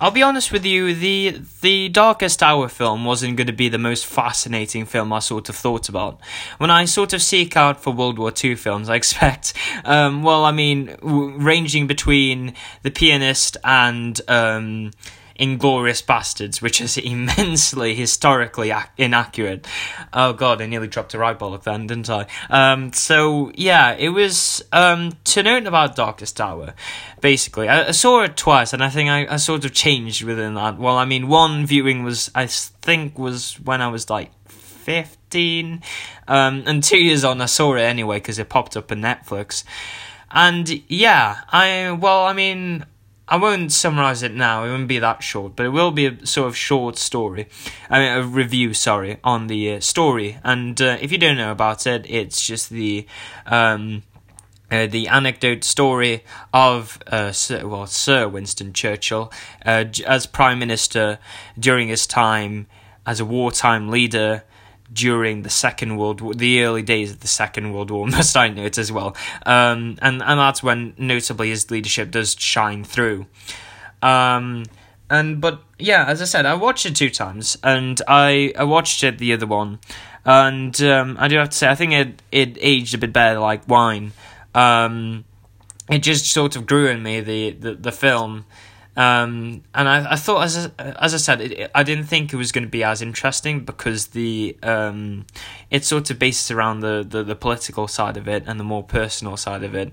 I'll be honest with you, the the Darkest Hour film wasn't going to be the most fascinating film I sort of thought about. When I sort of seek out for World War II films, I expect, um, well, I mean, w- ranging between The Pianist and um, Inglourious Basterds, which is immensely historically ac- inaccurate. Oh god, I nearly dropped a right bollock then, didn't I? Um, so yeah, it was um, to note about Darkest Hour. Basically, I, I saw it twice, and I think I, I sort of changed within that. Well, I mean, one viewing was I think was when I was like 15 um, and two years on i saw it anyway because it popped up on netflix and yeah i well i mean I won't summarize it now. It won't be that short, but it will be a sort of short story. I mean, a review, sorry, on the uh, story. And uh, if you don't know about it, it's just the um, uh, the anecdote story of uh, Sir, well Sir Winston Churchill uh, as Prime Minister during his time as a wartime leader during the Second World War, the early days of the Second World War, must I note as well. Um, and and that's when notably his leadership does shine through. Um, and but yeah, as I said, I watched it two times, and I I watched it the other one, and um, I do have to say I think it it aged a bit better like wine. Um, it just sort of grew in me the the, the film um, and I, I thought, as I, as I said, it, I didn't think it was going to be as interesting because the um, it sort of bases around the, the, the political side of it and the more personal side of it.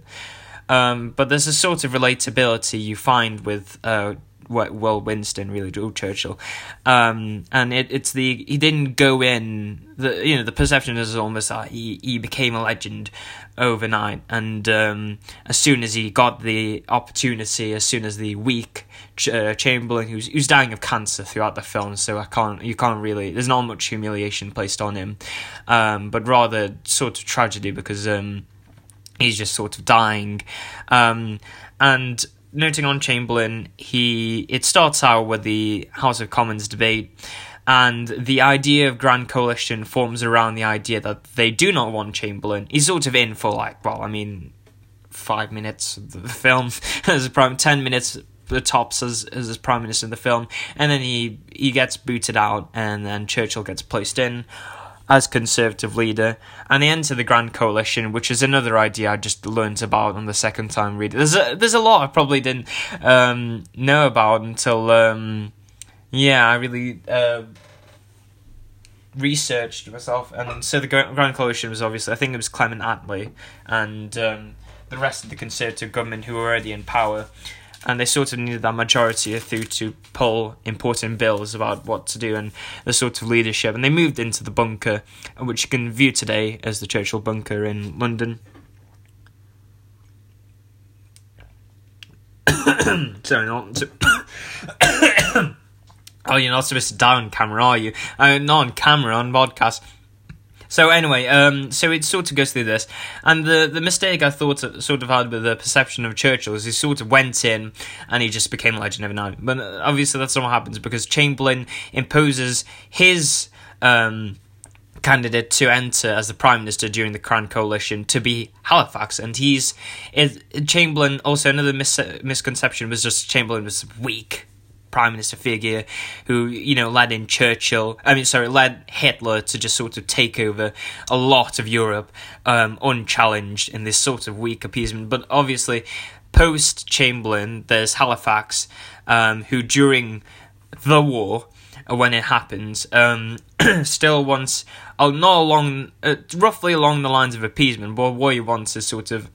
Um, but there's a sort of relatability you find with uh, well Winston really Churchill, um, and it, it's the he didn't go in the you know the perception is almost that he he became a legend overnight, and um, as soon as he got the opportunity, as soon as the weak uh, Chamberlain who's who's dying of cancer throughout the film, so I can't you can't really there's not much humiliation placed on him, um, but rather sort of tragedy because um, he's just sort of dying, um, and noting on Chamberlain, he it starts out with the House of Commons debate, and the idea of Grand Coalition forms around the idea that they do not want Chamberlain. He's sort of in for like, well, I mean, five minutes of the film as prime, ten minutes the tops as as prime minister in the film, and then he he gets booted out, and then Churchill gets placed in as Conservative leader, and they enter the Grand Coalition, which is another idea I just learned about on the second time reading. There's a, there's a lot I probably didn't um, know about until, um, yeah, I really uh, researched myself. And so the Grand Coalition was obviously, I think it was Clement Attlee and um, the rest of the Conservative government who were already in power and they sort of needed that majority through to pull important bills about what to do and the sort of leadership. And they moved into the bunker, which you can view today as the Churchill Bunker in London. Sorry, not. To oh, you're not supposed to die on camera, are you? Uh, not on camera, on podcast. So anyway, um, so it sort of goes through this, and the the mistake I thought sort of had with the perception of Churchill is he sort of went in and he just became a legend overnight. But obviously that's not what happens because Chamberlain imposes his. Um, candidate to enter as the prime minister during the Crown Coalition to be Halifax, and he's it, Chamberlain. Also, another mis- misconception was just Chamberlain was weak, prime minister figure who you know led in Churchill. I mean, sorry, led Hitler to just sort of take over a lot of Europe um, unchallenged in this sort of weak appeasement. But obviously, post Chamberlain, there's Halifax, um, who during the war. Uh, when it happens, um, still wants, uh, not along, uh, roughly along the lines of appeasement, but what he wants is sort of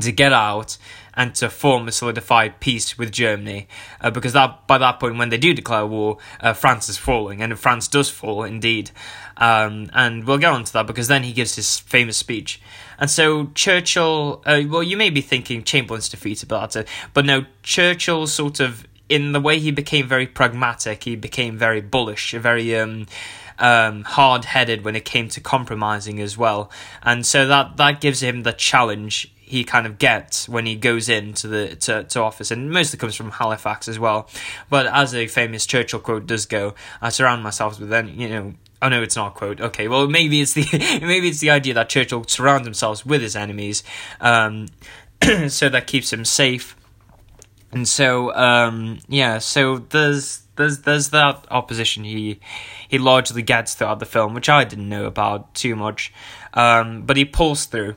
to get out and to form a solidified peace with Germany, uh, because that by that point, when they do declare war, uh, France is falling, and France does fall indeed. Um, and we'll get on to that because then he gives his famous speech. And so Churchill, uh, well, you may be thinking Chamberlain's defeated, but that's it. But no, Churchill sort of, in the way he became very pragmatic, he became very bullish, very um, um, hard headed when it came to compromising as well. And so that, that gives him the challenge he kind of gets when he goes into the to, to office, and mostly comes from Halifax as well. But as a famous Churchill quote does go, I surround myself with then you know. Oh no, it's not a quote. Okay, well maybe it's the maybe it's the idea that Churchill surrounds himself with his enemies, um, so that keeps him safe. and so um, yeah, so there's there's there's that opposition he he largely gets throughout the film, which I didn't know about too much, um, but he pulls through,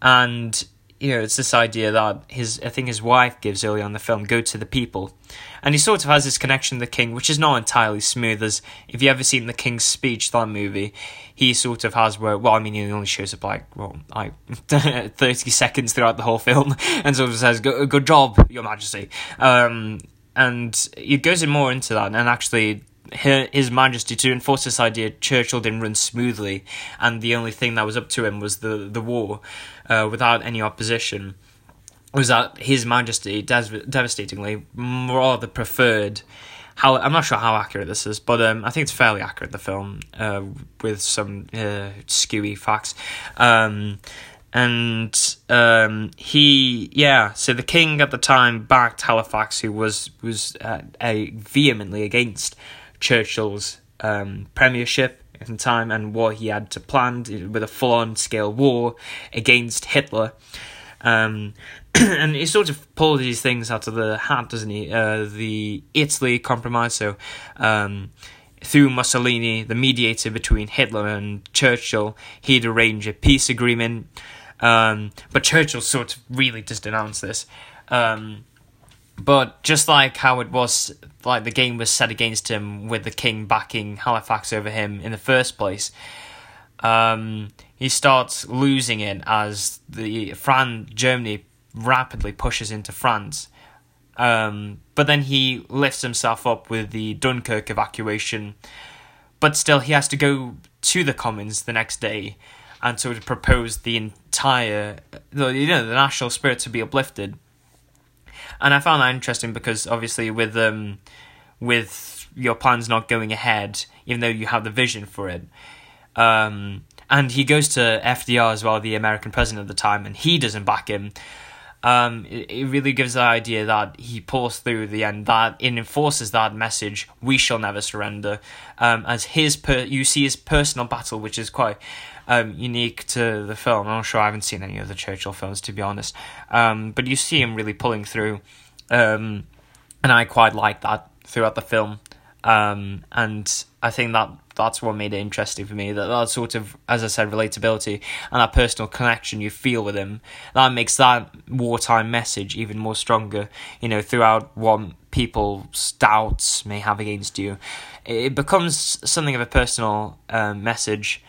and you know it's this idea that his I think his wife gives early on the film go to the people, and he sort of has this connection to the king, which is not entirely smooth. As if you ever seen the King's Speech, that movie, he sort of has where well, I mean, he only shows up like well, like thirty seconds throughout the whole film, and sort of says "good, good job, Your Majesty," um, and it goes in more into that, and actually his Majesty to enforce this idea Churchill didn't run smoothly, and the only thing that was up to him was the the war, uh, without any opposition. Was that His Majesty devastatingly rather preferred? How I'm not sure how accurate this is, but um, I think it's fairly accurate. The film uh, with some uh, skewy facts. Um, and um, he yeah so the king at the time backed halifax who was was uh, a vehemently against Churchill's um, premiership in time and what he had to plan with a full on scale war against Hitler. Um, and he sort of pulled these things out of the hat, doesn't he? Uh, the Italy Compromise, so um, through Mussolini, the mediator between Hitler and Churchill, he'd arrange a peace agreement. Um, but Churchill sort of really just denounced this. Um, but just like how it was, like the game was set against him with the king backing Halifax over him in the first place, um, he starts losing it as the Fran Germany rapidly pushes into France. Um, but then he lifts himself up with the Dunkirk evacuation. But still, he has to go to the Commons the next day and sort of propose the entire, you know, the national spirit to be uplifted and I found that interesting because obviously with um with your plans not going ahead, even though you have the vision for it, um, and he goes to FDR as well, the American president at the time, and he doesn't back him. Um, it, it really gives the idea that he pulls through the end, that it enforces that message: "We shall never surrender." Um, as his per, you see his personal battle, which is quite um, unique to the film. I'm not sure I haven't seen any of the Churchill films to be honest, um, but you see him really pulling through, um, and I quite like that throughout the film. Um, and I think that that's what made it interesting for me. That that sort of, as I said, relatability and that personal connection you feel with him that makes that wartime message even more stronger. You know, throughout what people's doubts may have against you, it becomes something of a personal um, message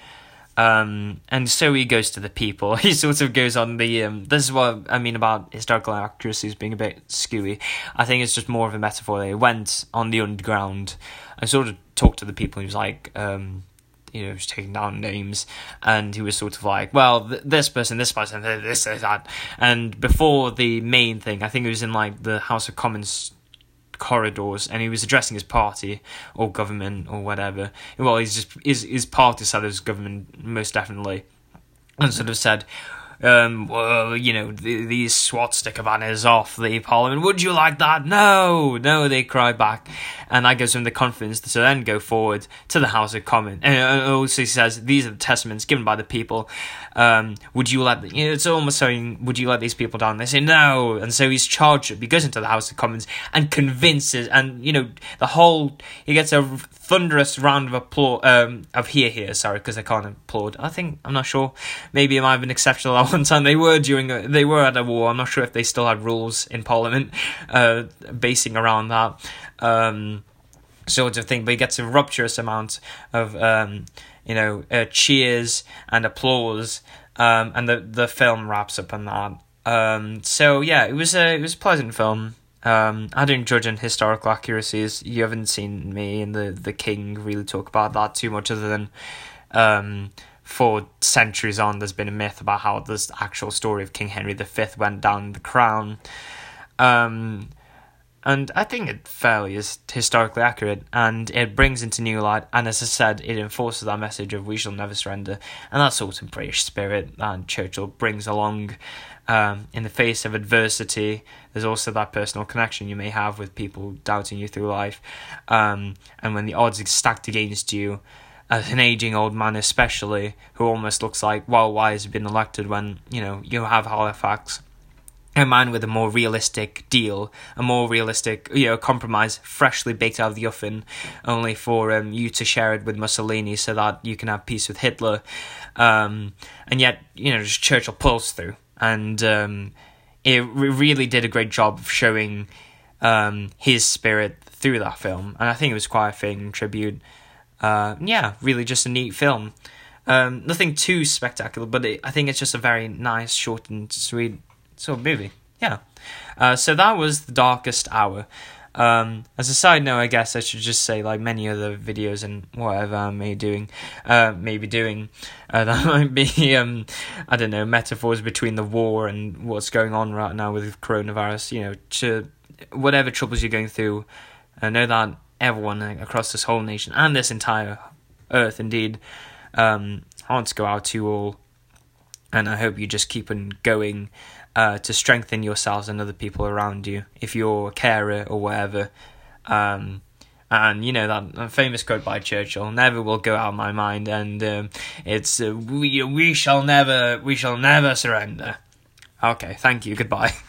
um, and so he goes to the people. He sort of goes on the. Um, this is what I mean about historical accuracies being a bit skewy. I think it's just more of a metaphor. They went on the underground and sort of talked to the people. He was like, um, you know, was taking down names, and he was sort of like, well, th- this person, this person, this, this, that. And before the main thing, I think it was in like the House of Commons corridors and he was addressing his party or government or whatever. Well, he's just his his party of his government most definitely, and sort of said, um, well, you know, the, these swastika banners off the parliament. Would you like that? No, no, they cried back. And that gives him the confidence to then go forward to the House of Commons. And also says, these are the testaments given by the people. Um, would you let, you know, it's almost saying, would you let these people down? They say no. And so he's charged, up. he goes into the House of Commons and convinces, and, you know, the whole, he gets a thunderous round of applause, um, of here, here, sorry, because I can't applaud. I think, I'm not sure. Maybe it might have been exceptional at one time. They were during, a, they were at a war. I'm not sure if they still had rules in Parliament, uh, basing around that. Um, sort of thing, but he gets a rapturous amount of, um, you know, uh, cheers and applause, um, and the the film wraps up on that. Um, so yeah, it was a it was a pleasant film. Um, I don't judge on historical accuracies. You haven't seen me and the the King really talk about that too much, other than um, for centuries on, there's been a myth about how this actual story of King Henry V went down the crown. Um, and I think it fairly is historically accurate, and it brings into new light, and as I said, it enforces that message of we shall never surrender, and that sort of British spirit that Churchill brings along um, in the face of adversity. There's also that personal connection you may have with people doubting you through life, um, and when the odds are stacked against you, as an aging old man especially, who almost looks like, well, why has he been elected when, you know, you have Halifax a man with a more realistic deal, a more realistic, you know, compromise, freshly baked out of the oven, only for um, you to share it with Mussolini so that you can have peace with Hitler. Um, and yet, you know, just Churchill pulls through. And um, it re- really did a great job of showing um, his spirit through that film. And I think it was quite a fitting tribute. Uh, yeah, really just a neat film. Um, nothing too spectacular, but it, I think it's just a very nice, short and sweet sort of movie. Yeah. Uh, so that was the darkest hour. Um, as a side note, I guess I should just say, like many other videos and whatever I may doing, uh, maybe doing, uh, that might be, um, I don't know, metaphors between the war and what's going on right now with coronavirus. You know, to whatever troubles you're going through, I know that everyone across this whole nation and this entire earth, indeed, um, I want to go out to all, and I hope you just keep on going uh, to strengthen yourselves and other people around you if you're a carer or whatever. Um, and you know that famous quote by Churchill never will go out of my mind, and um, it's uh, we we shall never we shall never surrender. Okay, thank you. Goodbye.